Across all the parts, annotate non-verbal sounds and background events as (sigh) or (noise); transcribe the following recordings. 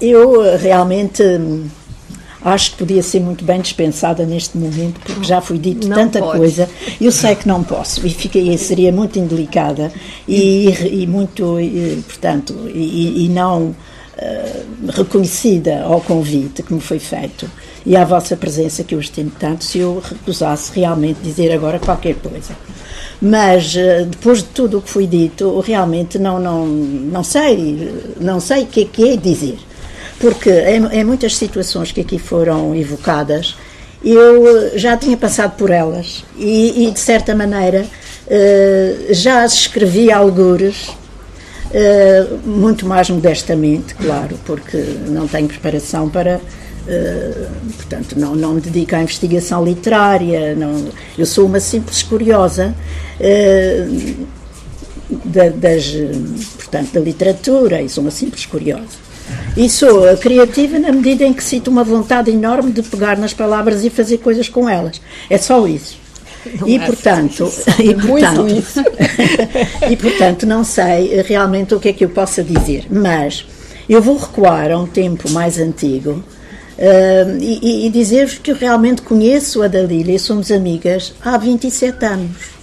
eu realmente acho que podia ser muito bem dispensada neste momento, porque já foi dito Não tanta pode. coisa. Eu sei que não posso e fiquei, seria muito indelicada e, e muito, e, portanto, e, e não eh, reconhecida ao convite que me foi feito e à vossa presença que eu estimo tanto, se eu recusasse realmente dizer agora qualquer coisa. Mas eh, depois de tudo o que foi dito, realmente não, não, não sei, não sei o que é que é dizer. Porque em, em muitas situações que aqui foram evocadas, eu eh, já tinha passado por elas e, e, de certa maneira eh, já as escrevi algures, eh, muito mais modestamente, claro, porque não tenho preparação para. eh, portanto, não, não me dedico à investigação literária, não, eu sou uma simples curiosa da, das, portanto, da literatura e sou uma simples curiosa. E sou criativa na medida em que sinto uma vontade enorme de pegar nas palavras e fazer coisas com elas. É só isso. e portanto, (laughs) e portanto, (laughs) e portanto não sei realmente o que é que eu possa dizer, mas eu vou recuar a um tempo mais antigo uh, e, e dizer-vos que eu realmente conheço a Dalília e somos amigas há 27 anos.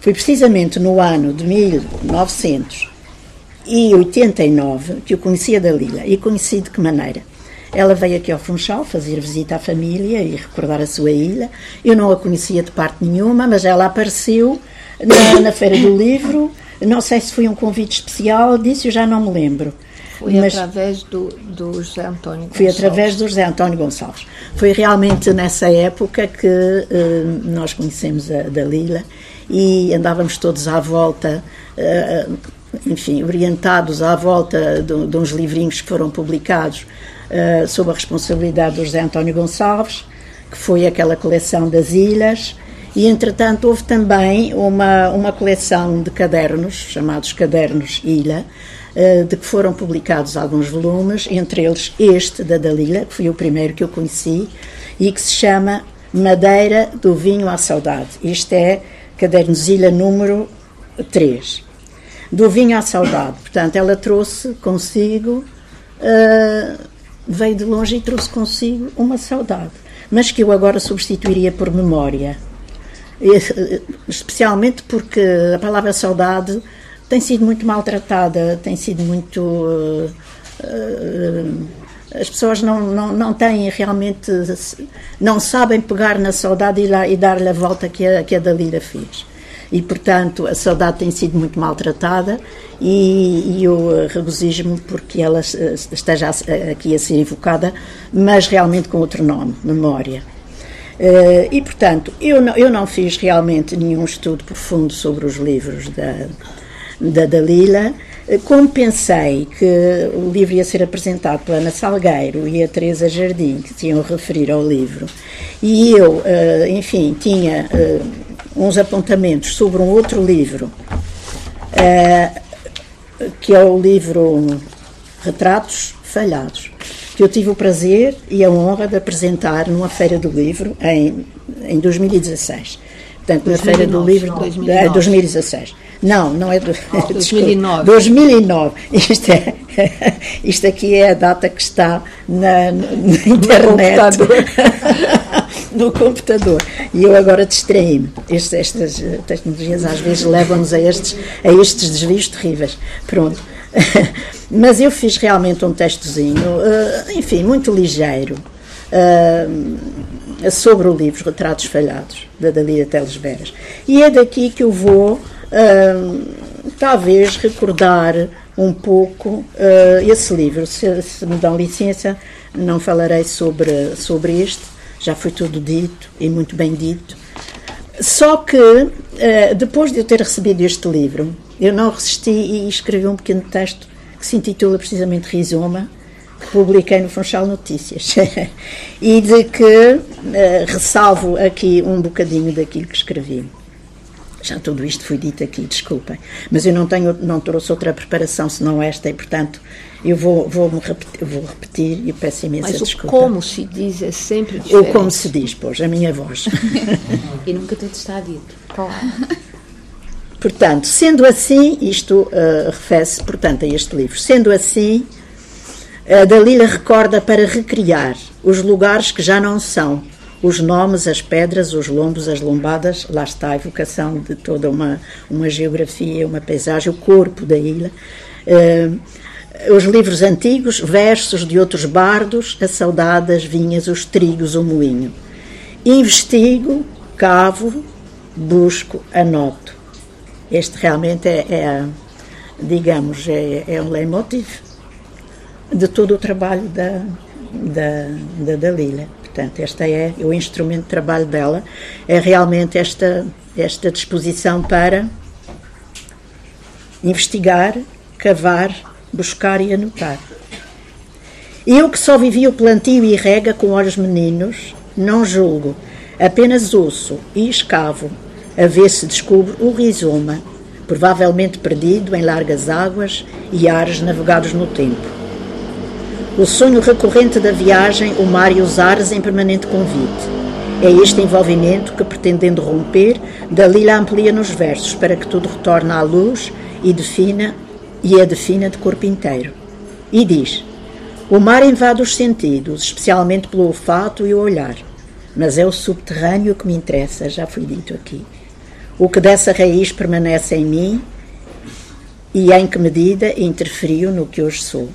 Foi precisamente no ano de 1989 que eu conheci a Dalila. E conheci de que maneira? Ela veio aqui ao Funchal fazer visita à família e recordar a sua ilha. Eu não a conhecia de parte nenhuma, mas ela apareceu na, na Feira do Livro. Não sei se foi um convite especial, disso eu já não me lembro. Foi mas através do, do José António Gonçalves. Foi através do José António Gonçalves. Foi realmente nessa época que uh, nós conhecemos a Dalila e andávamos todos à volta, uh, enfim, orientados à volta de, de, uns livrinhos que foram publicados uh, sob a responsabilidade do José António Gonçalves, que foi aquela coleção das ilhas. E, entretanto, houve também uma, uma coleção de cadernos, chamados Cadernos Ilha, de que foram publicados alguns volumes, entre eles este da Dalila, que foi o primeiro que eu conheci, e que se chama Madeira do Vinho à Saudade. Isto é Cadernos Ilha número 3. Do Vinho à Saudade. Portanto, ela trouxe consigo, uh, veio de longe e trouxe consigo uma saudade, mas que eu agora substituiria por memória. Especialmente porque a palavra saudade tem sido muito maltratada, tem sido muito. Uh, uh, as pessoas não, não, não têm realmente. não sabem pegar na saudade e, e dar-lhe a volta que a, que a Dalila fez. E, portanto, a saudade tem sido muito maltratada e, e eu regozijo-me porque ela esteja aqui a ser evocada, mas realmente com outro nome, memória. E, portanto, eu não, eu não fiz realmente nenhum estudo profundo sobre os livros da, da Dalila. Como pensei que o livro ia ser apresentado pela Ana Salgueiro e a Teresa Jardim, que se iam referir ao livro, e eu, enfim, tinha uns apontamentos sobre um outro livro, que é o livro Retratos Falhados, que eu tive o prazer e a honra de apresentar numa Feira do Livro em, em 2016. Portanto, na 2009, Feira do Livro 2009. de 2016. Não, não é do, Oh, (laughs) 2009. 2009. (laughs) Isto, é, isto aqui é a data que está na, na internet. (laughs) no computador. E eu agora distraí-me. Estas eh, tecnologias às vezes levam-nos a estes, a estes desvios terríveis. Pronto. (laughs) Mas eu fiz realmente um textozinho, eh, enfim, muito ligeiro, eh, sobre o livro Retratos Falhados, da Dalia Teles Veras. E é daqui que eu vou, talvez, recordar um pouco esse livro. Se, se me dão licença, não falarei sobre, sobre este, já foi tudo dito e muito bem dito. Só que, eh, depois de eu ter recebido este livro, eu não resisti e escrevi um pequeno texto que se intitula precisamente Rizoma, que publiquei no Funchal Notícias. (laughs) e de que eh, ressalvo aqui um bocadinho daquilo que escrevi. Já tudo isto foi dito aqui, desculpem. Mas eu não, tenho, não trouxe outra preparação senão esta e, portanto, eu vou, vou, -me repetir, vou repetir e peço imensa Mas o desculpa. como se diz é sempre Ou diferente. como se diz, pois, a minha voz. (laughs) E nunca tudo está dito. Portanto, sendo assim, isto uh, refere-se, portanto, a este livro. Sendo assim, A Dalila recorda para recriar os lugares que já não são, os nomes, as pedras, os lombos, as lombadas, lá está a evocação de toda uma, uma geografia, uma paisagem, o corpo da ilha. Uh, os livros antigos, versos de outros bardos, a saudade, as vinhas, os trigos, o moinho. Investigo, cavo, busco, anoto. Este realmente é, é digamos, é, é um leitmotiv de todo o trabalho da, da, da Dalila. Portanto, este é o instrumento de trabalho dela, é realmente esta, esta disposição para investigar, cavar, buscar e anotar. Eu que só vivi o plantio e rega com olhos meninos, não julgo, apenas ouço e escavo, a ver se descubro o rizoma, provavelmente perdido em largas águas e ares navegados no tempo. O sonho recorrente da viagem, o mar e os ares em permanente convite. É este envolvimento que, pretendendo romper, Dalila amplia nos versos para que tudo retorne à luz e defina e a defina de corpo inteiro. E diz: O mar invade os sentidos, especialmente pelo olfato e o olhar, mas é o subterrâneo que me interessa, já foi dito aqui. O que dessa raiz permanece em mim e em que medida interferiu no que hoje sou.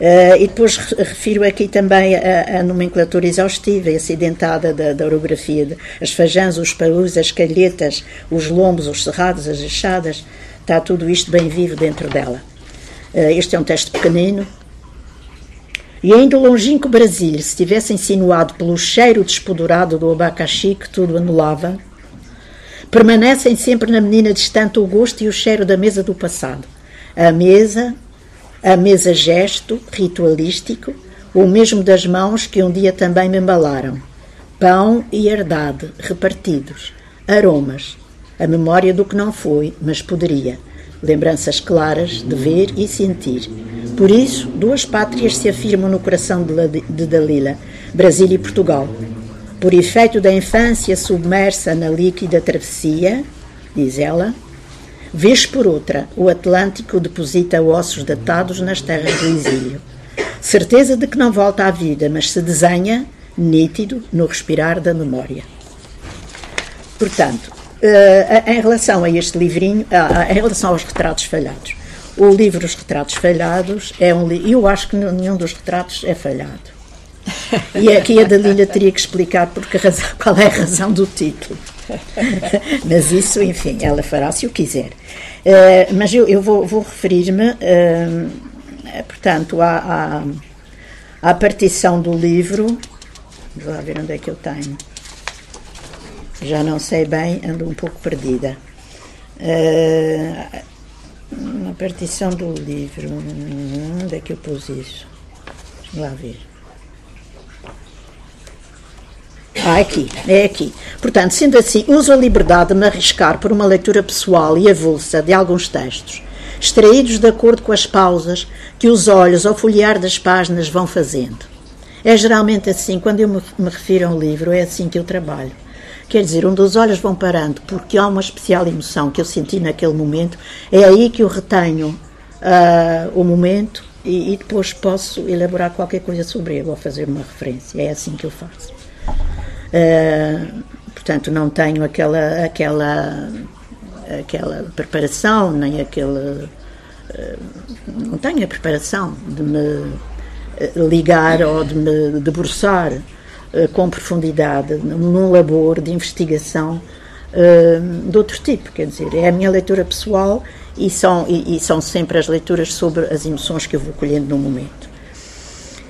Uh, e depois refiro aqui também a, a nomenclatura exaustiva e acidentada da, da orografia, de, as fajãs, os paus, as calhetas, os lombos, os cerrados, as achadas, está tudo isto bem vivo dentro dela. Uh, este é um texto pequenino. E ainda o longínquo Brasília, se tivesse insinuado pelo cheiro despodurado do abacaxi que tudo anulava, permanecem sempre na menina distante o gosto e o cheiro da mesa do passado. A mesa, a mesa gesto ritualístico, o mesmo das mãos que um dia também me embalaram. Pão e herdade repartidos, aromas, a memória do que não foi, mas poderia. Lembranças claras de ver e sentir. Por isso, duas pátrias se afirmam no coração de Dalila, Brasil e Portugal. Por efeito da infância submersa na líquida travessia, diz ela, vez por outra, o Atlântico deposita ossos datados nas terras do exílio. Certeza de que não volta à vida, mas se desenha, nítido, no respirar da memória. Portanto, Uh, em relação a este livrinho, uh, em relação aos retratos falhados, o livro Os Retratos Falhados é um livro. Eu acho que nenhum dos retratos é falhado. E aqui a Dalila teria que explicar porque razão, (laughs) qual é a razão do título. (laughs) Mas isso, enfim, ela fará se o quiser. Uh, mas eu, eu vou, vou referir-me, portanto, à, à, à partição do livro. Vou lá ver onde é que eu tenho já não sei bem, ando um pouco perdida. Uh, partição do livro, onde é que eu pus isso? Deixa lá ver. Ah, aqui, é aqui. Portanto, sendo assim, uso a liberdade de me arriscar por uma leitura pessoal e avulsa de alguns textos, extraídos de acordo com as pausas que os olhos ao folhear das páginas vão fazendo. É geralmente assim, quando eu me refiro a um livro, é assim que eu trabalho. Quer dizer, onde os olhos vão parando, porque há uma especial emoção que eu senti naquele momento, é aí que eu retenho uh, o momento e, e, depois posso elaborar qualquer coisa sobre ele ou fazer uma referência. É assim que eu faço. Uh, portanto, não tenho aquela, aquela, aquela preparação, nem aquele. Uh, não tenho a preparação de me ligar ou de me debruçar com profundidade num labor de investigação uh, de outro tipo, quer dizer, é a minha leitura pessoal e são, e, e, são sempre as leituras sobre as emoções que eu vou colhendo no momento.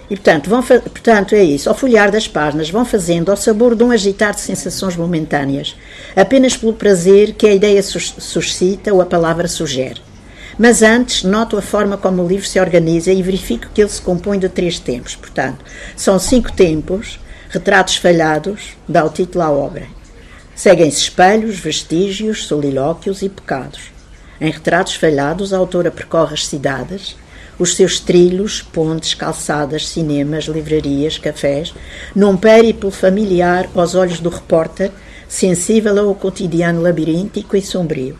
E, portanto, vão, portanto, é isso. Ao folhear das páginas, vão fazendo ao sabor de um agitar de sensações momentâneas, apenas pelo prazer que a ideia suscita ou a palavra sugere. Mas antes, noto a forma como o livro se organiza e verifico que ele se compõe de três tempos. Portanto, são cinco tempos Retratos Falhados dá o título à obra. Seguem-se espelhos, vestígios, solilóquios e pecados. Em Retratos Falhados, a autora percorre as cidades, os seus trilhos, pontes, calçadas, cinemas, livrarias, cafés, num périplo familiar aos olhos do repórter, sensível ao cotidiano labiríntico e sombrio.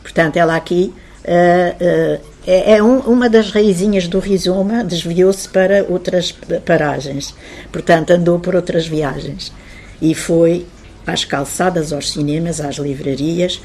Portanto, ela aqui uh, uh, é, é um, uma das raizinhas do rizoma desviou-se para outras paragens, portanto andou por outras viagens e foi às calçadas, aos cinemas, às livrarias,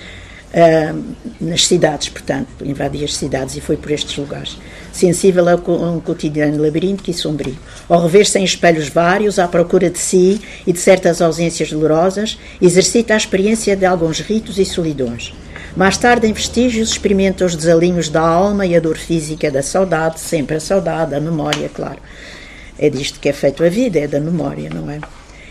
uh, nas cidades, portanto, invadia as cidades e foi por estes lugares. Sensível a um cotidiano labiríntico e sombrio. Ao rever-se em espelhos vários, à procura de si e de certas ausências dolorosas, exercita a experiência de alguns ritos e solidões. Mais tarde, em vestígios, experimenta os desalinhos da alma e a dor física da saudade, sempre a saudade, a memória, claro. É disto que é feito a vida, é da memória, não é?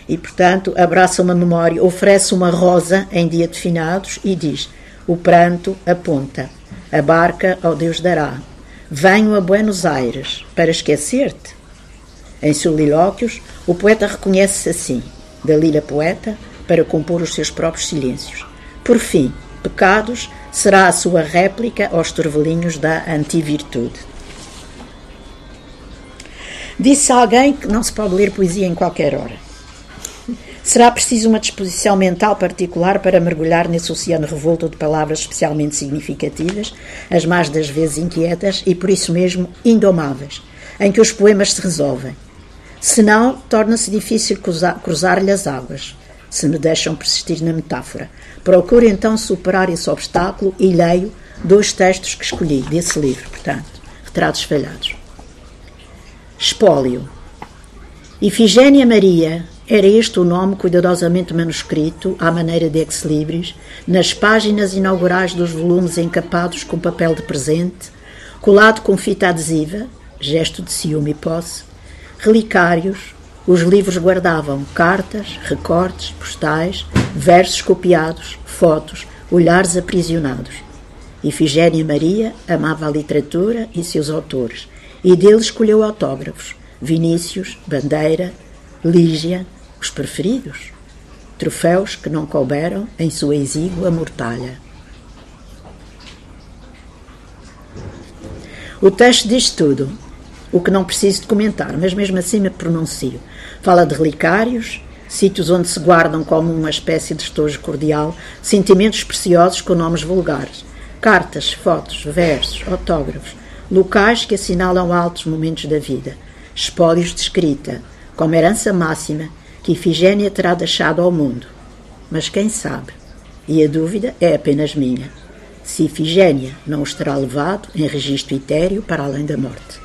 E, portanto, abraça uma memória, oferece uma rosa em dia de finados e diz: O pranto aponta, a barca ao Deus dará. Venho a Buenos Aires para esquecer-te. Em solilóquios, o poeta reconhece-se assim, da lira poeta, para compor os seus próprios silêncios. Por fim, pecados será a sua réplica aos torvelinhos da antivirtude. Disse alguém que não se pode ler poesia em qualquer hora. Será preciso uma disposição mental particular para mergulhar nesse oceano revolto de palavras especialmente significativas, as mais das vezes inquietas e por isso mesmo indomáveis, em que os poemas se resolvem. Senão, torna-se difícil cruzar-lhe as águas, se me deixam persistir na metáfora. Procuro então superar esse obstáculo e leio dois textos que escolhi desse livro, portanto, Retratos Falhados. Espólio. Ifigênia Maria era este o nome cuidadosamente manuscrito, à maneira de ex-libris, nas páginas inaugurais dos volumes encapados com papel de presente, colado com fita adesiva, gesto de ciúme e posse, relicários, os livros guardavam cartas, recortes, postais, versos copiados, fotos, olhares aprisionados. Ifigénia Maria amava a literatura e seus autores, e dele escolheu autógrafos: Vinícius, Bandeira, Lígia, os preferidos, troféus que não couberam em sua exígua mortalha. O texto diz tudo, o que não preciso de comentar, mas mesmo assim me pronuncio. Fala de relicários, sítios onde se guardam como uma espécie de estojo cordial sentimentos preciosos com nomes vulgares, cartas, fotos, versos, autógrafos, locais que assinalam altos momentos da vida, espólios de escrita, como herança máxima que Ifigênia terá deixado ao mundo. Mas quem sabe? E a dúvida é apenas minha. Se Ifigênia não os terá levado em registro etéreo para além da morte.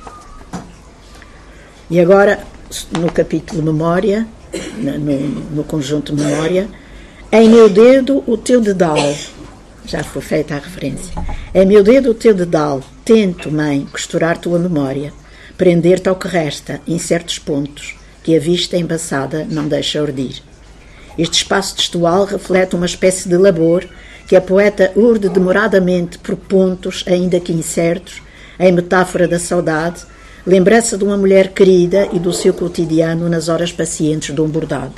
E agora, no capítulo Memória, no, no conjunto Memória, em meu dedo o teu dedal. Já foi feita a referência. Em meu dedo o teu dedal. Tento, mãe, costurar tua memória, prender-te ao que resta, em certos pontos, que a vista embaçada não deixa ordir. Este espaço textual reflete uma espécie de labor que a poeta urde demoradamente por pontos, ainda que incertos, em metáfora da saudade, lembrança de uma mulher querida e do seu cotidiano nas horas pacientes de um bordado.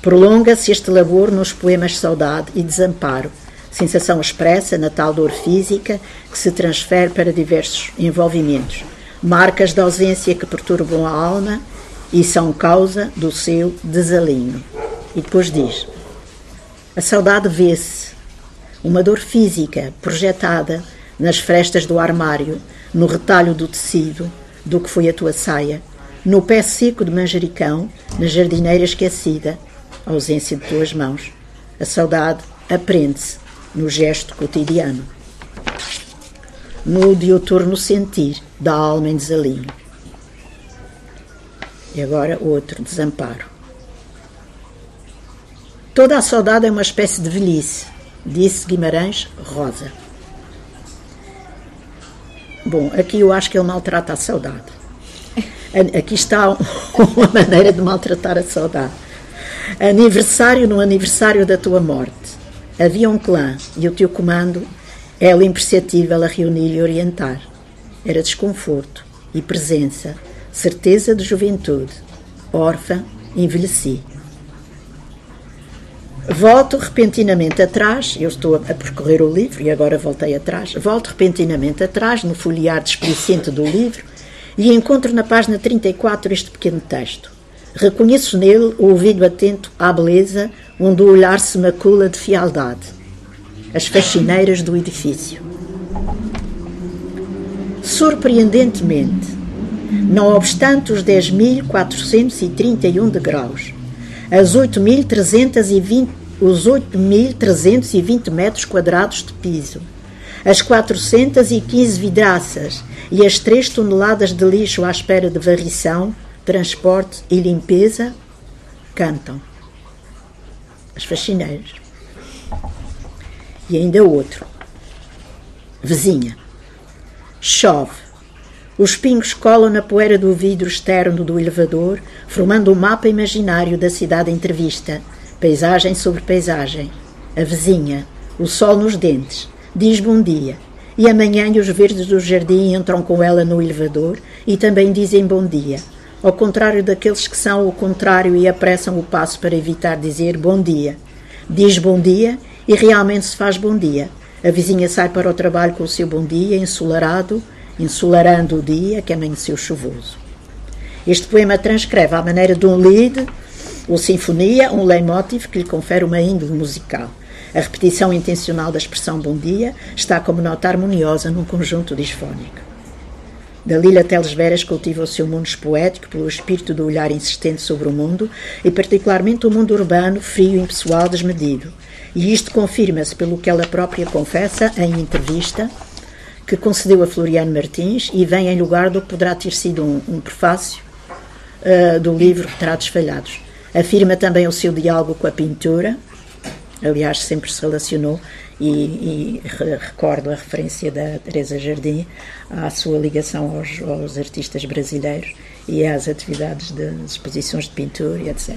Prolonga-se este labor nos poemas Saudade e Desamparo, sensação expressa na tal dor física que se transfere para diversos envolvimentos, marcas de ausência que perturbam a alma e são causa do seu desalinho. E depois diz: a saudade vê-se, uma dor física projetada nas frestas do armário, no retalho do tecido, do que foi a tua saia, no pé seco de manjericão, na jardineira esquecida, a ausência de tuas mãos. A saudade aprende-se no gesto cotidiano. No diuturno sentir da alma em desalinho. E agora outro desamparo. Toda a saudade é uma espécie de velhice, disse Guimarães Rosa. Bom, aqui eu acho que ele maltrata a saudade. Aqui está uma maneira de maltratar a saudade. Aniversário no aniversário da tua morte. Havia um clã e o teu comando é o imperceptível a reunir e orientar. Era desconforto e presença, certeza de juventude. Órfã, envelheci. Volto repentinamente atrás, eu estou a percorrer o livro e agora voltei atrás. Volto repentinamente atrás, no folhear desplicente do livro, e encontro na página 34 este pequeno texto. Reconheço nele o ouvido atento à beleza, onde o olhar se macula de fialdade. As faxineiras do edifício. Surpreendentemente, não obstante os 10.431 degraus, as 8.320 os 8.320 metros quadrados de piso, as 415 vidraças e as 3 toneladas de lixo à espera de varrição, transporte e limpeza cantam. As faxineiras. E ainda outro. Vizinha. Chove. Os pingos colam na poeira do vidro externo do elevador, formando um mapa imaginário da cidade entrevista. Paisagem sobre paisagem. A vizinha, o sol nos dentes, diz bom dia. E amanhã os verdes do jardim entram com ela no elevador e também dizem bom dia. Ao contrário daqueles que são o contrário e apressam o passo para evitar dizer bom dia. Diz bom dia e realmente se faz bom dia. A vizinha sai para o trabalho com o seu bom dia, ensolarado, ensolarando o dia que amanheceu chuvoso. Este poema transcreve à maneira de um lead, ou sinfonia, um leitmotiv que lhe confere uma índole musical. A repetição intencional da expressão bom dia está como nota harmoniosa num conjunto disfónico. Dalila Teles Veras cultiva o seu mundo poético pelo espírito do olhar insistente sobre o mundo e particularmente o mundo urbano, frio, impessoal, desmedido. E isto confirma-se pelo que ela própria confessa em entrevista que concedeu a Floriano Martins e vem em lugar do que poderá ter sido um, um prefácio uh, do livro Retratos Falhados. Afirma também o seu diálogo com a pintura, aliás, sempre se relacionou, e, e recordo a referência da Teresa Jardim à sua ligação aos, aos artistas brasileiros e às atividades de exposições de pintura etc.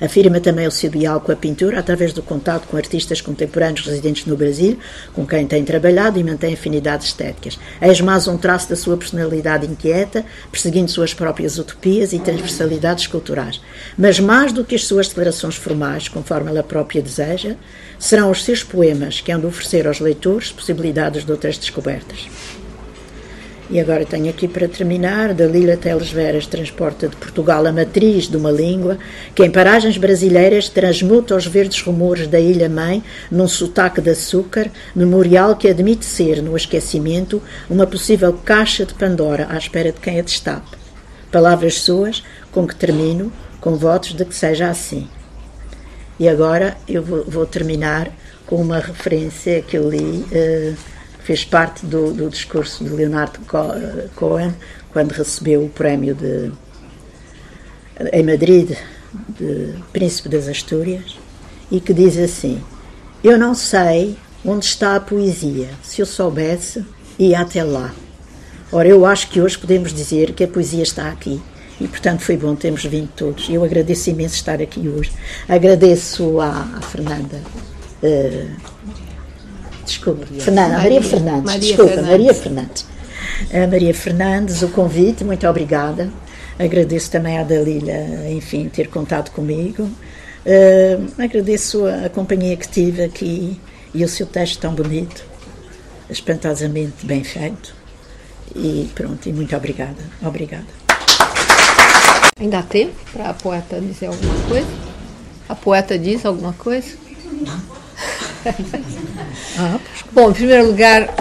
Afirma também o seu diálogo com a pintura através do contato com artistas contemporâneos residentes no Brasil, com quem tem trabalhado e mantém afinidades estéticas. Eis mais um traço da sua personalidade inquieta, perseguindo suas próprias utopias e transversalidades culturais. Mas mais do que as suas declarações formais, conforme ela própria deseja, serão os seus poemas que hão de oferecer aos leitores possibilidades de outras descobertas. E agora tenho aqui para terminar, Dalila Teles Veras transporta de Portugal a matriz de uma língua que em paragens brasileiras transmuta os verdes rumores da ilha-mãe num sotaque de açúcar, memorial que admite ser, no esquecimento, uma possível caixa de Pandora à espera de quem a destape. Palavras suas, com que termino, com votos de que seja assim. E agora eu vou, vou terminar com uma referência que eu li... Uh, fez parte do, do discurso de Leonardo Cohen quando recebeu o prémio de, em Madrid de Príncipe das Astúrias e que diz assim: Eu não sei onde está a poesia. Se eu soubesse, ia até lá. Ora, eu acho que hoje podemos dizer que a poesia está aqui. E, portanto, foi bom termos vindo todos. Eu agradeço imenso estar aqui hoje. Agradeço à, Fernanda uh, Desculpa, Maria. Fernanda, Maria, Maria Fernandes. Maria Desculpa, Fernandes. Maria Fernandes. A Maria Fernandes, o convite, muito obrigada. Agradeço também à Dalila, enfim, ter contado comigo. Uh, agradeço a, a, companhia que tive aqui e o seu texto tão bonito, espantosamente bem feito. E pronto, e muito obrigada. Obrigada. Ainda há tempo para a poeta dizer alguma coisa? A poeta diz alguma coisa? ah, (laughs) bom, em primeiro lugar,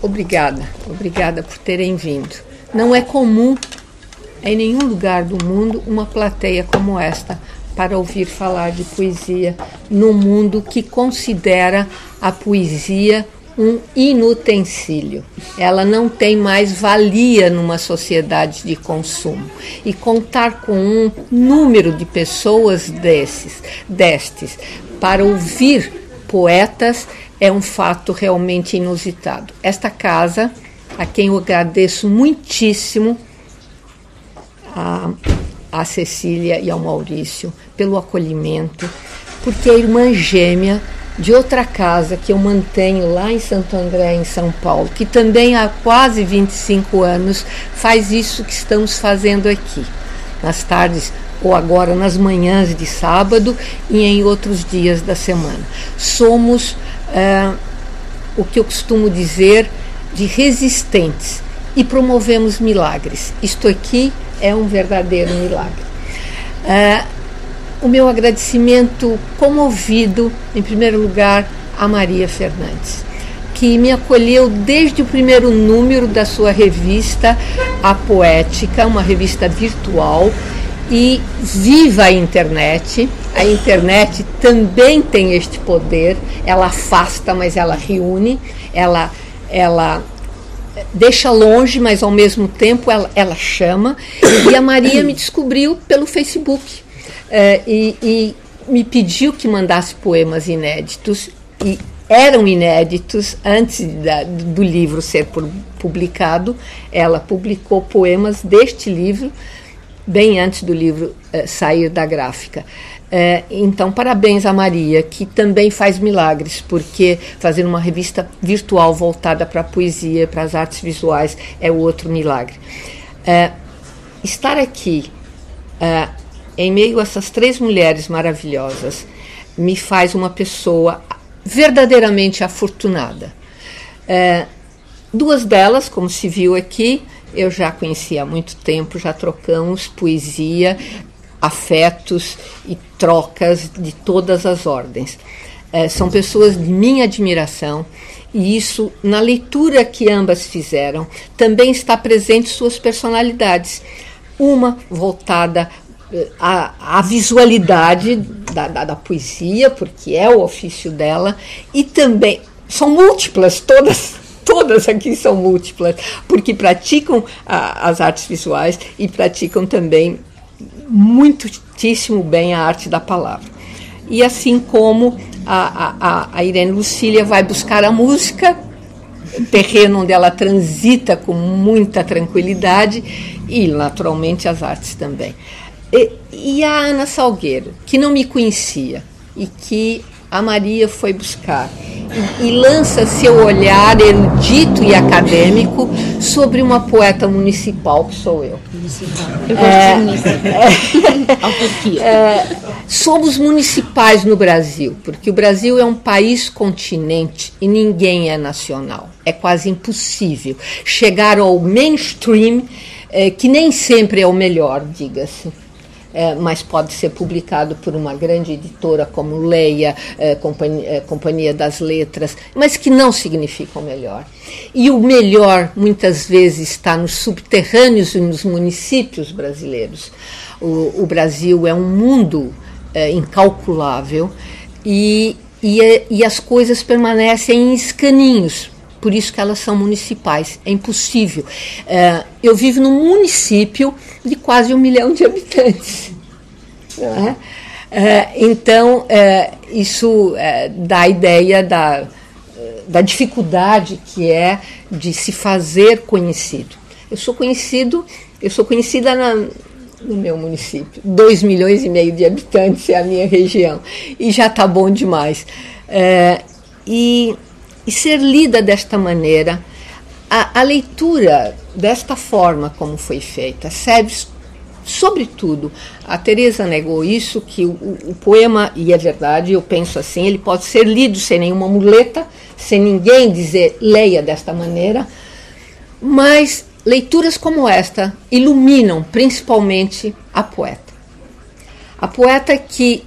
obrigada. Obrigada por terem vindo. Não é comum em nenhum lugar do mundo uma plateia como esta para ouvir falar de poesia num mundo que considera a poesia um inutensílio. Ela não tem mais valia numa sociedade de consumo. E contar com um número de pessoas desses, destes, para ouvir poetas é um fato realmente inusitado. Esta casa, a quem eu agradeço muitíssimo, a, a Cecília e ao Maurício, pelo acolhimento, porque é irmã gêmea de outra casa que eu mantenho lá em Santo André, em São Paulo, que também há quase 25 anos faz isso que estamos fazendo aqui. Nas tardes ou agora nas manhãs de sábado e em outros dias da semana. Somos é, o que eu costumo dizer de resistentes e promovemos milagres. Isto aqui é um verdadeiro milagre. É, o meu agradecimento comovido, em primeiro lugar, a Maria Fernandes. que me acolheu desde o primeiro número da sua revista A Poética, uma revista virtual. E viva a internet! A internet também tem este poder, ela afasta, mas ela reúne, ela, ela deixa longe, mas ao mesmo tempo ela, ela chama. E a Maria me descobriu pelo Facebook é, e, e me pediu que mandasse poemas inéditos. E eram inéditos antes da, do livro ser publicado. Ela publicou poemas deste livro bem antes do livro eh, sair da gráfica. Eh, então, parabéns a Maria, que também faz milagres, porque fazer uma revista virtual voltada para a poesia, para as artes visuais, é outro milagre. Eh, estar aqui, em meio a essas três mulheres maravilhosas, me faz uma pessoa verdadeiramente afortunada. Duas delas, como se viu aqui, eu já conhecia há muito tempo, já trocamos poesia, afetos e trocas de todas as ordens. É, são pessoas de minha admiração e isso, na leitura que ambas fizeram, também está presente suas personalidades. Uma voltada a, a visualidade da, da, da, poesia, porque é o ofício dela, e também são múltiplas, todas, todas aqui são múltiplas, porque praticam a, as artes visuais e praticam também muitíssimo bem a arte da palavra. E assim como a, a, a Irene Lucília vai buscar a música, terreno onde ela transita com muita tranquilidade, e naturalmente as artes também. E, e a Ana Salgueiro, que não me conhecia e que a Maria foi buscar e, lança seu olhar erudito e acadêmico sobre uma poeta municipal que sou eu. Municipal. Eu gosto é, de municipal. É, (laughs) é, somos municipais no Brasil, porque o Brasil é um país continente e ninguém é nacional. É quase impossível chegar ao mainstream, é, que nem sempre é o melhor, diga-se é, mas pode ser publicado por uma grande editora como Leia, é, Companhia, é, Companhia das Letras, mas que não significa o melhor. E o melhor, muitas vezes, está nos subterrâneos e nos municípios brasileiros. O, o Brasil é um mundo é, incalculável e, e, é, e as coisas permanecem em escaninhos por isso que elas são municipais. É impossível. É, eu vivo num município de quase um milhão de habitantes. É? É, então, é, isso é, dá a ideia da, da dificuldade que é de se fazer conhecido. Eu sou conhecido, eu sou conhecida na, no meu município. 2 milhões e meio de habitantes é a minha região. E já está bom demais. É, e e ser lida desta maneira. A, a leitura desta forma como foi feita serve sobretudo, a Teresa negou isso, que o, o, poema, e é verdade, eu penso assim, ele pode ser lido sem nenhuma muleta, sem ninguém dizer leia desta maneira, mas leituras como esta iluminam principalmente a poeta. A poeta que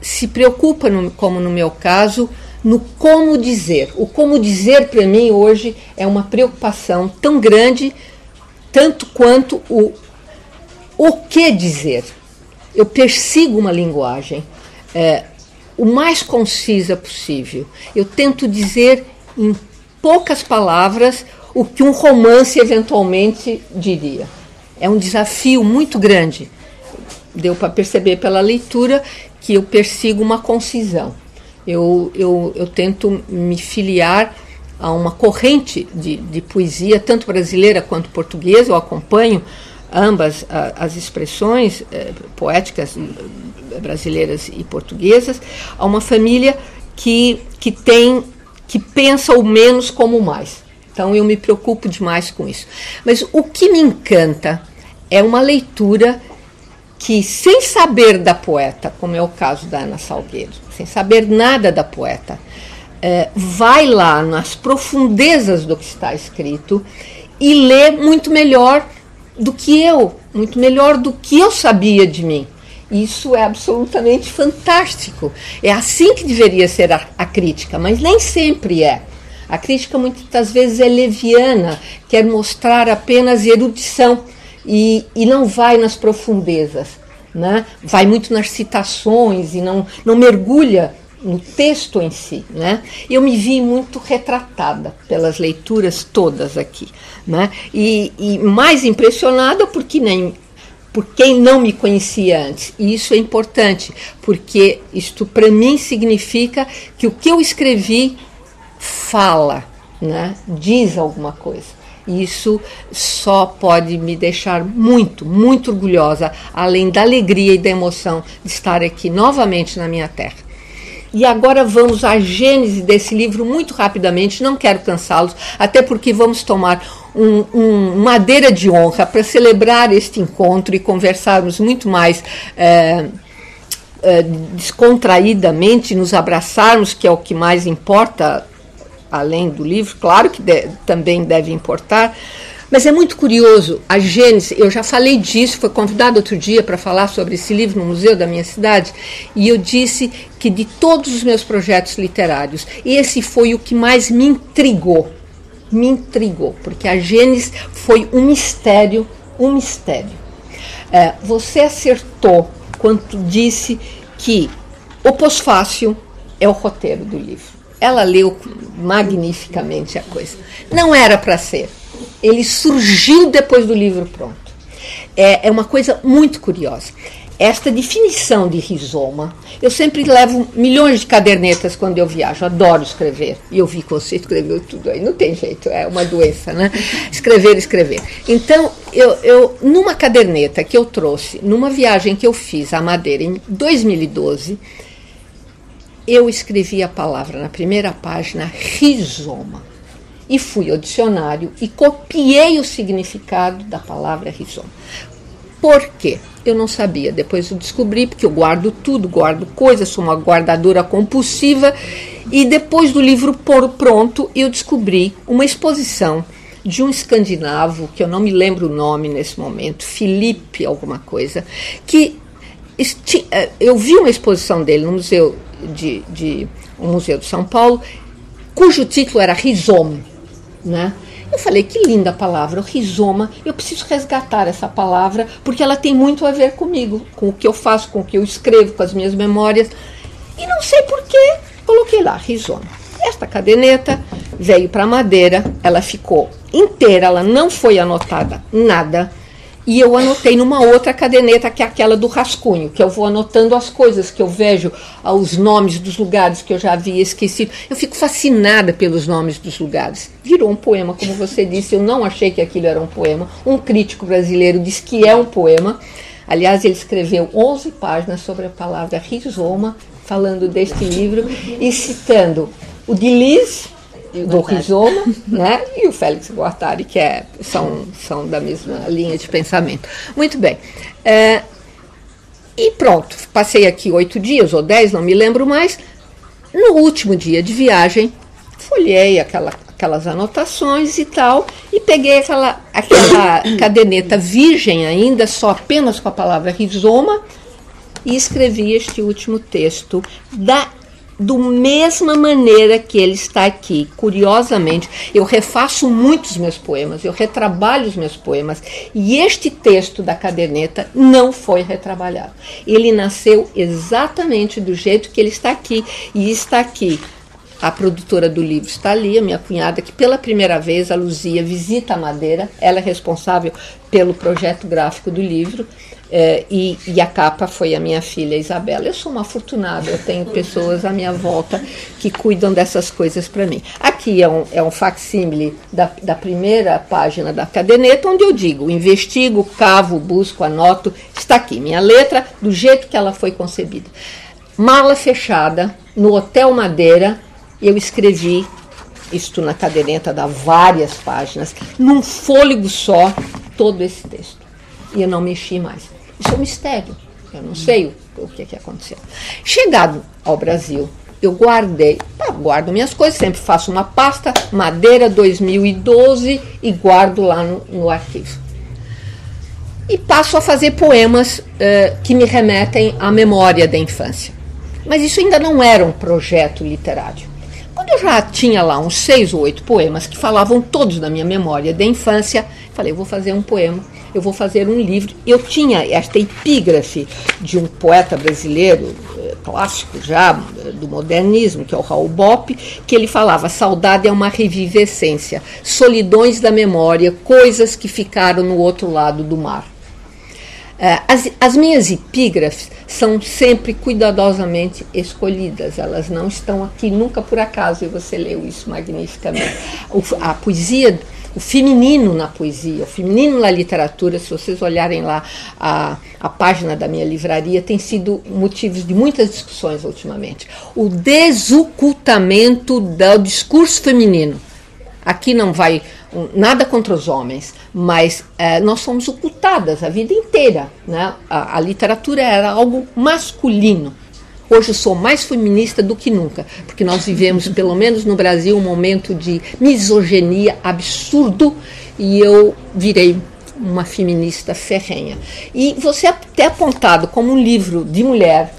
se preocupa, no, como no meu caso, no como dizer. O como dizer para mim hoje é uma preocupação tão grande, tanto quanto o o que dizer. Eu persigo uma linguagem é, o mais concisa possível. Eu tento dizer em poucas palavras o que um romance eventualmente diria. É um desafio muito grande. Deu para perceber pela leitura que eu persigo uma concisão eu, eu, eu tento me filiar a uma corrente de, de poesia, tanto brasileira quanto portuguesa, eu acompanho ambas as expressões eh, poéticas eh, brasileiras e portuguesas, a uma família que, que tem, que pensa o menos como o mais. Então eu me preocupo demais com isso. Mas o que me encanta é uma leitura que, sem saber da poeta, como é o caso da Ana Salgueiro, sem saber nada da poeta, é, vai lá nas profundezas do que está escrito e lê muito melhor do que eu, muito melhor do que eu sabia de mim. Isso é absolutamente fantástico. É assim que deveria ser a, a crítica, mas nem sempre é. A crítica muitas vezes é leviana, quer mostrar apenas erudição e, e não vai nas profundezas. Né? Vai muito nas citações e não, não mergulha no texto em si, né? Eu me vi muito retratada pelas leituras todas aqui, né? E, e mais impressionada porque nem por quem não me conhecia antes. E isso é importante, porque isto para mim significa que o que eu escrevi fala, né? Diz alguma coisa. Isso só pode me deixar muito, muito orgulhosa, além da alegria e da emoção de estar aqui novamente na minha terra. E agora vamos à gênese desse livro muito rapidamente, não quero cansá-los, até porque vamos tomar um, um, madeira de honra para celebrar este encontro e conversarmos muito mais. É, é, descontraídamente, nos abraçarmos, que é o que mais importa, além do livro, claro que de, também deve importar, mas é muito curioso, a Gênesis, eu já falei disso, foi convidado outro dia para falar sobre esse livro no museu da minha cidade, e eu disse que de todos os meus projetos literários, esse foi o que mais me intrigou. Me intrigou, porque a Gênesis foi um mistério, um mistério. É, você acertou quando disse que o pós-fácil é o roteiro do livro. Ela leu magnificamente a coisa. Não era para ser ele surgiu depois do livro pronto. É, é uma coisa muito curiosa. Esta definição de rizoma, eu sempre levo milhões de cadernetas quando eu viajo, adoro escrever. E eu vi que você escreveu tudo aí, não tem jeito, é uma doença, né? Escrever, escrever. Então, eu, eu numa caderneta que eu trouxe, numa viagem que eu fiz à Madeira em 2012, eu escrevi a palavra na primeira página rizoma e fui ao dicionário e copiei o significado da palavra rizoma. Por quê? Eu não sabia. Depois eu descobri, porque eu guardo tudo, guardo coisas, sou uma guardadora compulsiva. E depois do livro por pronto, eu descobri uma exposição de um escandinavo, que eu não me lembro o nome nesse momento, Felipe alguma coisa, que eh, eu vi uma exposição dele no museu de, de um museu de São Paulo, cujo título era Rizoma né? Eu falei, que linda palavra, rizoma. Eu preciso resgatar essa palavra porque ela tem muito a ver comigo, com o que eu faço, com o que eu escrevo, com as minhas memórias. E não sei porquê, coloquei lá, rizoma. Esta caderneta veio para madeira, ela ficou inteira, ela não foi anotada nada e eu anotei numa outra caderneta, que é aquela do rascunho, que eu vou anotando as coisas que eu vejo, os nomes dos lugares que eu já havia esquecido. Eu fico fascinada pelos nomes dos lugares. Virou um poema, como você disse, eu não achei que aquilo era um poema. Um crítico brasileiro disse que é um poema. Aliás, ele escreveu 11 páginas sobre a palavra rizoma, falando deste livro e citando o de Liz, do Rizoma, né? E o Félix Guattari, que é, são, são da mesma linha de pensamento. Muito bem. É, e pronto, passei aqui oito dias ou dez, não me lembro mais. No último dia de viagem, folhei aquela, aquelas anotações e tal, e peguei aquela, aquela (coughs) caderneta virgem ainda, só apenas com a palavra rizoma, e escrevi este último texto da do mesma maneira que ele está aqui. Curiosamente, eu refaço muitos meus poemas, eu retrabalho os meus poemas, e este texto da caderneta não foi retrabalhado. Ele nasceu exatamente do jeito que ele está aqui, e está aqui. A produtora do livro está ali, a minha cunhada, que pela primeira vez, a Luzia, visita a Madeira. Ela é responsável pelo projeto gráfico do livro. É, e, e, a capa foi a minha filha Isabela. Eu sou uma afortunada, eu tenho pessoas à minha volta que cuidam dessas coisas para mim. Aqui é um, é um facsímile da, da primeira página da caderneta, onde eu digo: investigo, cavo, busco, anoto. Está aqui, minha letra, do jeito que ela foi concebida. Mala fechada, no Hotel Madeira, eu escrevi isto na caderneta dá várias páginas, num fôlego só, todo esse texto. E eu não mexi mais. Isso é um mistério. Eu não sei o, o que, que aconteceu. Chegado ao Brasil, eu guardei, tá, guardo minhas coisas, sempre faço uma pasta, madeira 2012 e guardo lá no, no arquivo. E passo a fazer poemas uh, que me remetem à memória da infância. Mas isso ainda não era um projeto literário. Quando eu já tinha lá uns seis ou oito poemas que falavam todos da minha memória da infância, falei, eu vou fazer um poema, eu vou fazer um livro. Eu tinha esta epígrafe de um poeta brasileiro, eh, clássico já, eh, do modernismo, que é o Raul Bopp, que ele falava: saudade é uma revivescência, solidões da memória, coisas que ficaram no outro lado do mar. Eh, as, as, minhas epígrafes são sempre cuidadosamente escolhidas, elas não estão aqui nunca por acaso, e você leu isso magnificamente. A poesia, o feminino na poesia, o feminino na literatura, se vocês olharem lá a, a página da minha livraria, tem sido motivos de muitas discussões ultimamente. O desocultamento do discurso feminino. Aqui não vai nada contra os homens, mas é, nós somos ocultadas a vida inteira. Né? A, a, literatura era algo masculino. Hoje sou mais feminista do que nunca, porque nós vivemos, (laughs) pelo menos no Brasil, um momento de misoginia absurdo e eu virei uma feminista ferrenha. E você é até apontado como um livro de mulher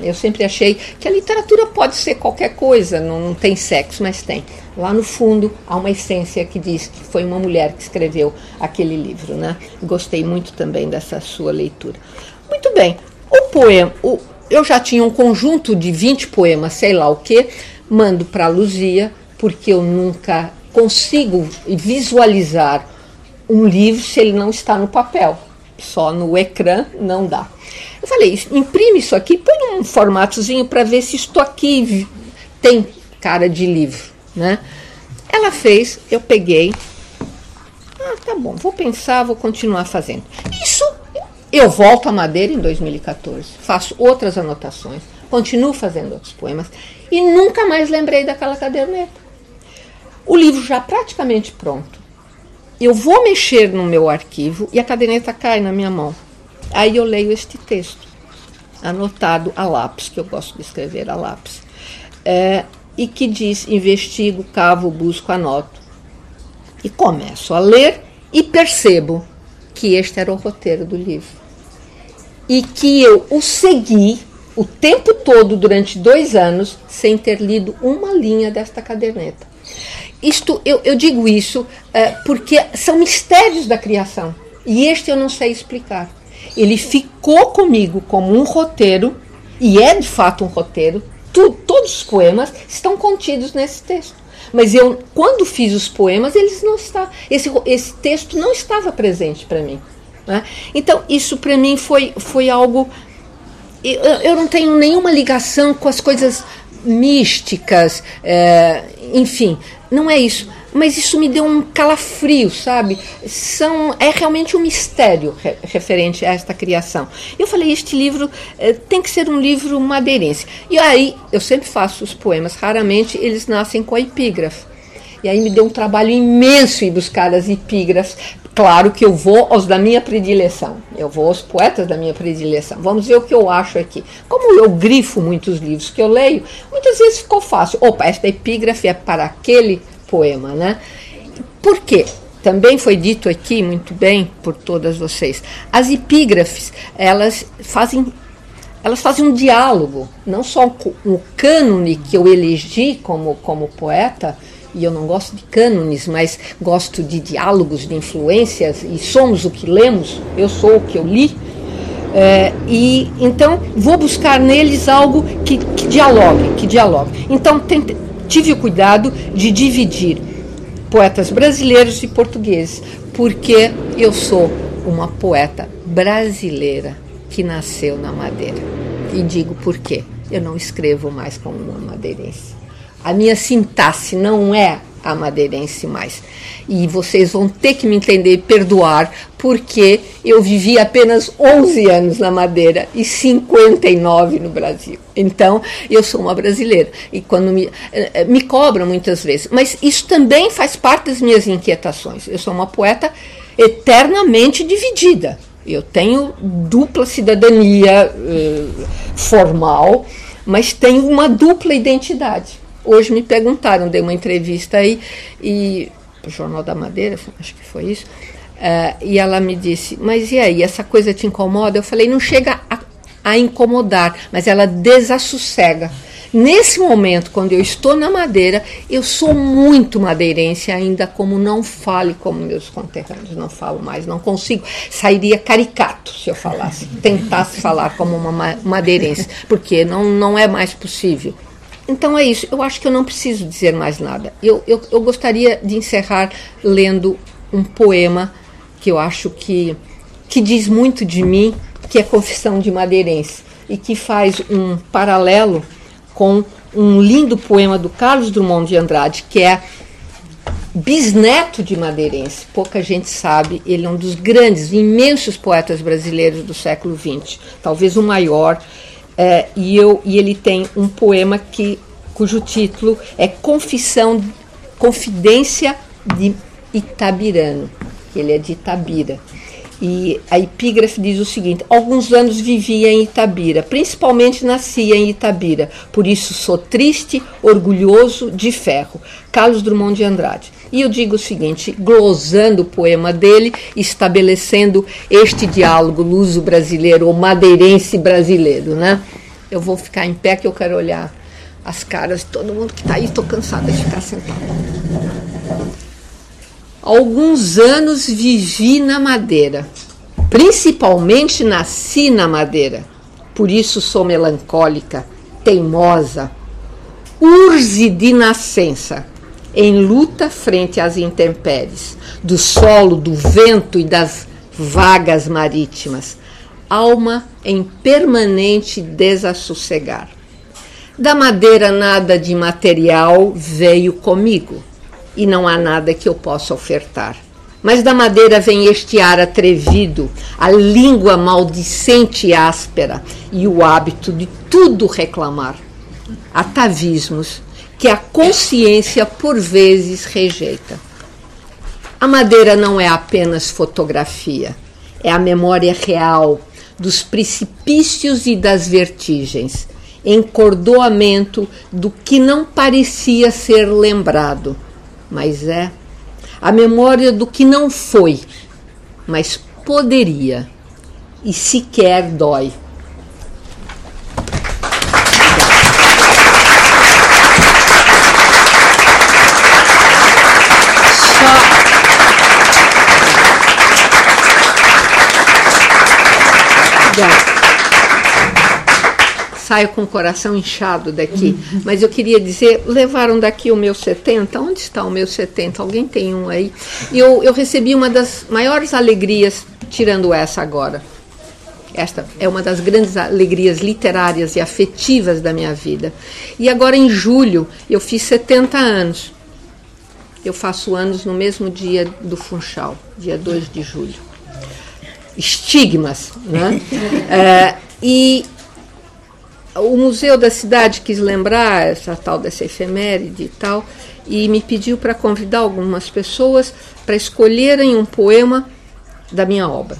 eu sempre achei que a literatura pode ser qualquer coisa, não tem sexo, mas tem. Lá no fundo há uma essência que diz que foi uma mulher que escreveu aquele livro, né? Gostei muito também dessa sua leitura. Muito bem. O poema, o, eu já tinha um conjunto de 20 poemas, sei lá o que, mando para a Luzia, porque eu nunca consigo visualizar um livro se ele não está no papel. Só no ecrã não dá. Eu falei, imprime isso aqui, põe num formatozinho para ver se isto aqui tem cara de livro, né? Ela fez, eu peguei. Ah, tá bom, vou pensar, vou continuar fazendo. Isso, eu volto à Madeira em 2014, faço outras anotações, continuo fazendo outros poemas e nunca mais lembrei daquela caderneta. O livro já praticamente pronto. Eu vou mexer no meu arquivo e a caderneta cai na minha mão. Aí eu leio este texto, anotado a lápis, que eu gosto de escrever a lápis, é, e que diz: investigo, cavo, busco, anoto. E começo a ler e percebo que este era o roteiro do livro. E que eu o segui o tempo todo, durante dois anos, sem ter lido uma linha desta caderneta. Isto, eu, eu digo isso é, porque são mistérios da criação. E este eu não sei explicar ele ficou comigo como um roteiro, e é de fato um roteiro, tu, todos os poemas estão contidos nesse texto. Mas eu, quando fiz os poemas, eles não estavam, esse, esse texto não estava presente para mim. Né? Então, isso para mim foi, foi algo. Eu, eu não tenho nenhuma ligação com as coisas místicas, é, enfim, não é isso mas isso me deu um calafrio, sabe? São, é realmente um mistério re, referente a esta criação. Eu falei, este livro eh, tem que ser um livro madeirense. E aí, eu sempre faço os poemas, raramente eles nascem com a epígrafe. E aí me deu um trabalho imenso ir buscar as epígrafes. Claro que eu vou aos da minha predileção. Eu vou aos poetas da minha predileção. Vamos ver o que eu acho aqui. Como eu grifo muitos livros que eu leio, muitas vezes ficou fácil. Opa, esta epígrafe é para aquele poema, né? Por quê? Também foi dito aqui muito bem por todas vocês. As epígrafes, elas fazem elas fazem um diálogo, não só o cânone que eu elegi como, como poeta, e eu não gosto de cânones, mas gosto de diálogos, de influências, e somos o que lemos, eu sou o que eu li. É, e então vou buscar neles algo que, que dialogue, que dialogue. Então tente, tive o cuidado de dividir poetas brasileiros e portugueses, porque eu sou uma poeta brasileira que nasceu na Madeira. E digo por quê? Eu não escrevo mais como uma madeirense. A minha sintaxe não é a madeirense mais. E vocês vão ter que me entender e perdoar, porque eu vivi apenas 11 anos na Madeira e 59 no Brasil. Então, eu sou uma brasileira. E quando me, eh, me cobram muitas vezes. Mas isso também faz parte das minhas inquietações. Eu sou uma poeta eternamente dividida. Eu tenho dupla cidadania uh, formal, mas tenho uma dupla identidade. Hoje me perguntaram, dei uma entrevista aí, e o Jornal da Madeira, acho que foi isso, uh, e ela me disse, mas e aí, essa coisa te incomoda? Eu falei, não chega a, a incomodar, mas ela desassossega. Nesse momento, quando eu estou na Madeira, eu sou muito madeirense ainda, como não fale como meus conterrâneos, não falo mais, não consigo. Sairia caricato se eu falasse, tentasse falar como uma madeirense, porque não, não é mais possível. Então é isso, eu acho que eu não preciso dizer mais nada. Eu, eu, eu gostaria de encerrar lendo um poema que eu acho que, que diz muito de mim, que é Confissão de Madeirense, e que faz um paralelo com um lindo poema do Carlos Drummond de Andrade, que é bisneto de madeirense. Pouca gente sabe, ele é um dos grandes, imensos poetas brasileiros do século XX, talvez o maior. É, e, eu, e ele tem um poema que, cujo título é Confissão, Confidência de Itabirano. Ele é de Itabira. E a epígrafe diz o seguinte: Alguns anos vivia em Itabira, principalmente nascia em Itabira, por isso sou triste, orgulhoso, de ferro. Carlos Drummond de Andrade. E eu digo o seguinte, glosando o poema dele, estabelecendo este diálogo luso-brasileiro ou madeirense brasileiro, né? Eu vou ficar em pé que eu quero olhar as caras de todo mundo que está aí, estou cansada de ficar sentada alguns anos vivi na Madeira. Principalmente nasci na Madeira. Por isso sou melancólica, teimosa, urze de nascença, em luta frente às intempéries, do solo, do vento e das vagas marítimas, alma em permanente desassossegar. Da madeira nada de material veio comigo e não há nada que eu possa ofertar. Mas da madeira vem este ar atrevido, a língua maldicente e áspera e o hábito de tudo reclamar. Atavismos que a consciência por vezes rejeita. A madeira não é apenas fotografia, é a memória real dos precipícios e das vertigens, encordoamento do que não parecia ser lembrado mas é a memória do que não foi, mas poderia e sequer dói. Só saio com o coração inchado daqui. Uhum. Mas eu queria dizer, levaram daqui o meu 70. Onde está o meu 70? Alguém tem um aí? E eu, eu recebi uma das maiores alegrias, tirando essa agora. Esta é uma das grandes alegrias literárias e afetivas da minha vida. E agora, em julho, eu fiz 70 anos. Eu faço anos no mesmo dia do Funchal, dia 2 de julho. Estigmas, né? (laughs) é, e o museu da cidade quis lembrar essa tal dessa efeméride e tal, e me pediu para convidar algumas pessoas para escolherem um poema da minha obra.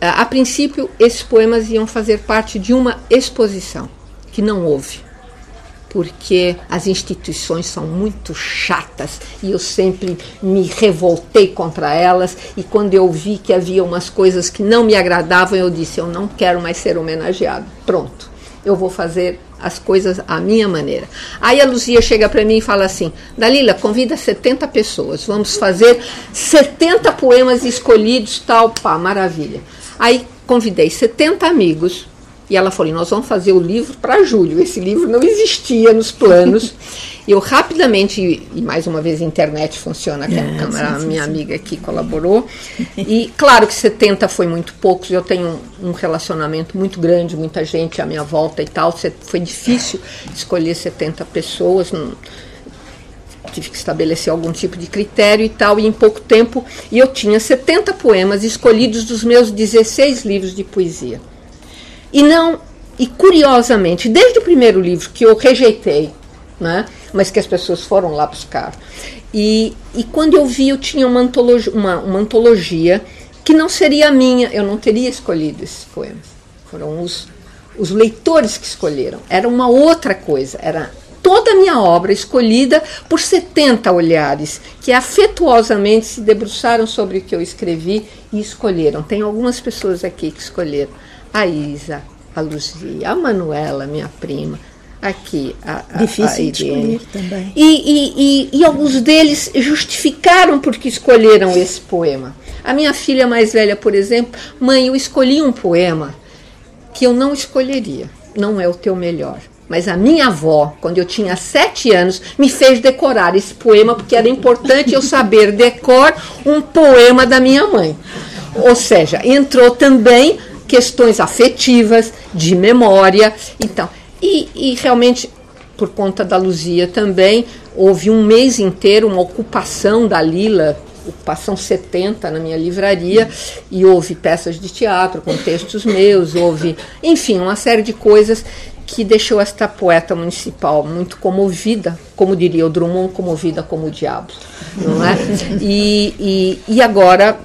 A princípio, esses poemas iam fazer parte de uma exposição, que não houve, porque as instituições são muito chatas e eu sempre me revoltei contra elas. E quando eu vi que havia umas coisas que não me agradavam, eu disse: Eu não quero mais ser homenageado. Pronto eu vou fazer as coisas à minha maneira. Aí a Luzia chega para mim e fala assim: Dalila, convida 70 pessoas, vamos fazer 70 poemas escolhidos, tal, pá, maravilha. Aí convidei 70 amigos e ela falou: Nós vamos fazer o livro para julho. Esse livro não existia nos planos. (laughs) Eu rapidamente, e mais uma vez a internet funciona, que é, a câmera, sim, minha sim. amiga aqui colaborou. E claro que 70 foi muito poucos, eu tenho um relacionamento muito grande, muita gente à minha volta e tal. Foi difícil escolher 70 pessoas. Não, tive que estabelecer algum tipo de critério e tal, e em pouco tempo, e eu tinha 70 poemas escolhidos dos meus 16 livros de poesia. E não, e curiosamente, desde o primeiro livro que eu rejeitei, né, mas que as pessoas foram lá buscar. E, e quando eu vi, eu tinha uma antologia, uma, uma antologia que não seria a minha, eu não teria escolhido esses poemas. Foram os, os leitores que escolheram. Era uma outra coisa, era toda a minha obra escolhida por 70 olhares que afetuosamente se debruçaram sobre o que eu escrevi e escolheram. Tem algumas pessoas aqui que escolheram. A Isa, a Luzia, a Manuela, minha prima, aqui a, a Difícil a de escolher também. E, e, e, e alguns deles justificaram porque escolheram esse poema. A minha filha mais velha, por exemplo, mãe, eu escolhi um poema que eu não escolheria. Não é o teu melhor. Mas a minha avó, quando eu tinha sete anos, me fez decorar esse poema porque era importante eu saber decor um poema da minha mãe. Ou seja, entrou também questões afetivas, de memória. Então, e, e realmente, por conta da Luzia também, houve um mês inteiro uma ocupação da Lila ocupação 70 na minha livraria e houve peças de teatro com textos meus, houve, enfim, uma série de coisas que deixou esta poeta municipal muito comovida, como diria o Drummond, comovida como o diabo, não é? E, e, e agora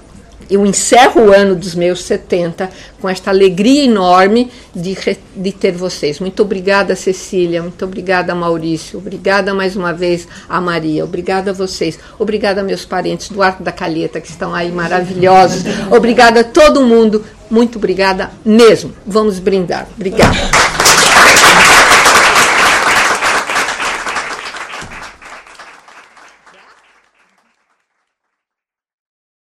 eu encerro o ano dos meus 70 com esta alegria enorme de, de ter vocês. Muito obrigada, Cecília. Muito obrigada, Maurício. Obrigada mais uma vez a Maria. Obrigada a vocês. Obrigada, meus parentes do Arco da Calheta, que estão aí maravilhosos. Obrigada a todo mundo. Muito obrigada mesmo. Vamos brindar. Obrigada.